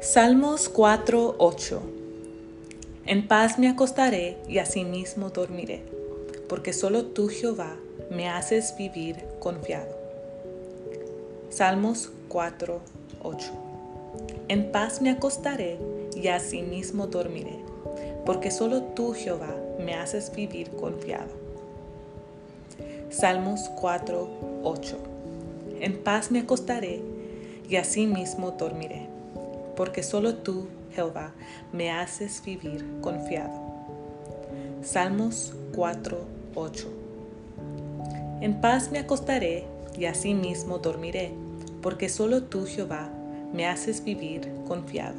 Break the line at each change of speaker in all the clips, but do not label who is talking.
Salmos 4, 8. En paz me acostaré y asimismo dormiré, porque solo tú, Jehová, me haces vivir confiado. Salmos 4, 8. En paz me acostaré y asimismo dormiré, porque solo tú, Jehová, me haces vivir confiado. Salmos 4, 8. En paz me acostaré y asimismo dormiré, porque solo tú, Jehová, me haces vivir confiado. Salmos 4, 8. En paz me acostaré y asimismo dormiré, porque solo tú, Jehová, me haces vivir confiado.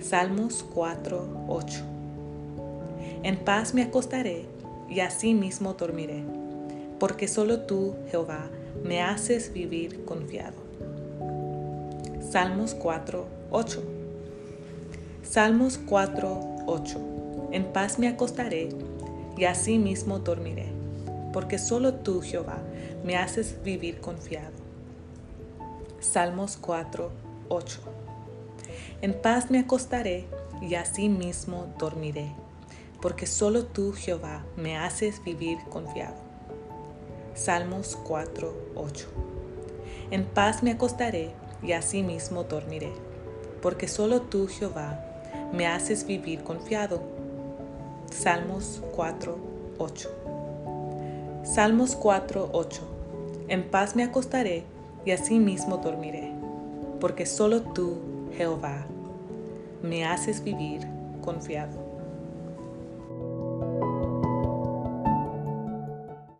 Salmos 4, 8. En paz me acostaré y asimismo dormiré, porque solo tú, Jehová, me haces vivir confiado. Salmos 4, 8. Salmos 4, 8. En paz me acostaré y asimismo dormiré, porque solo tú, Jehová, me haces vivir confiado. Salmos 4, 8. En paz me acostaré y asimismo dormiré, porque solo tú, Jehová, me haces vivir confiado. Salmos 4, 8. En paz me acostaré y asimismo dormiré, porque solo tú, Jehová, me haces vivir confiado. Salmos 4, 8. Salmos 4, 8. En paz me acostaré y asimismo dormiré, porque solo tú, Jehová, me haces vivir confiado.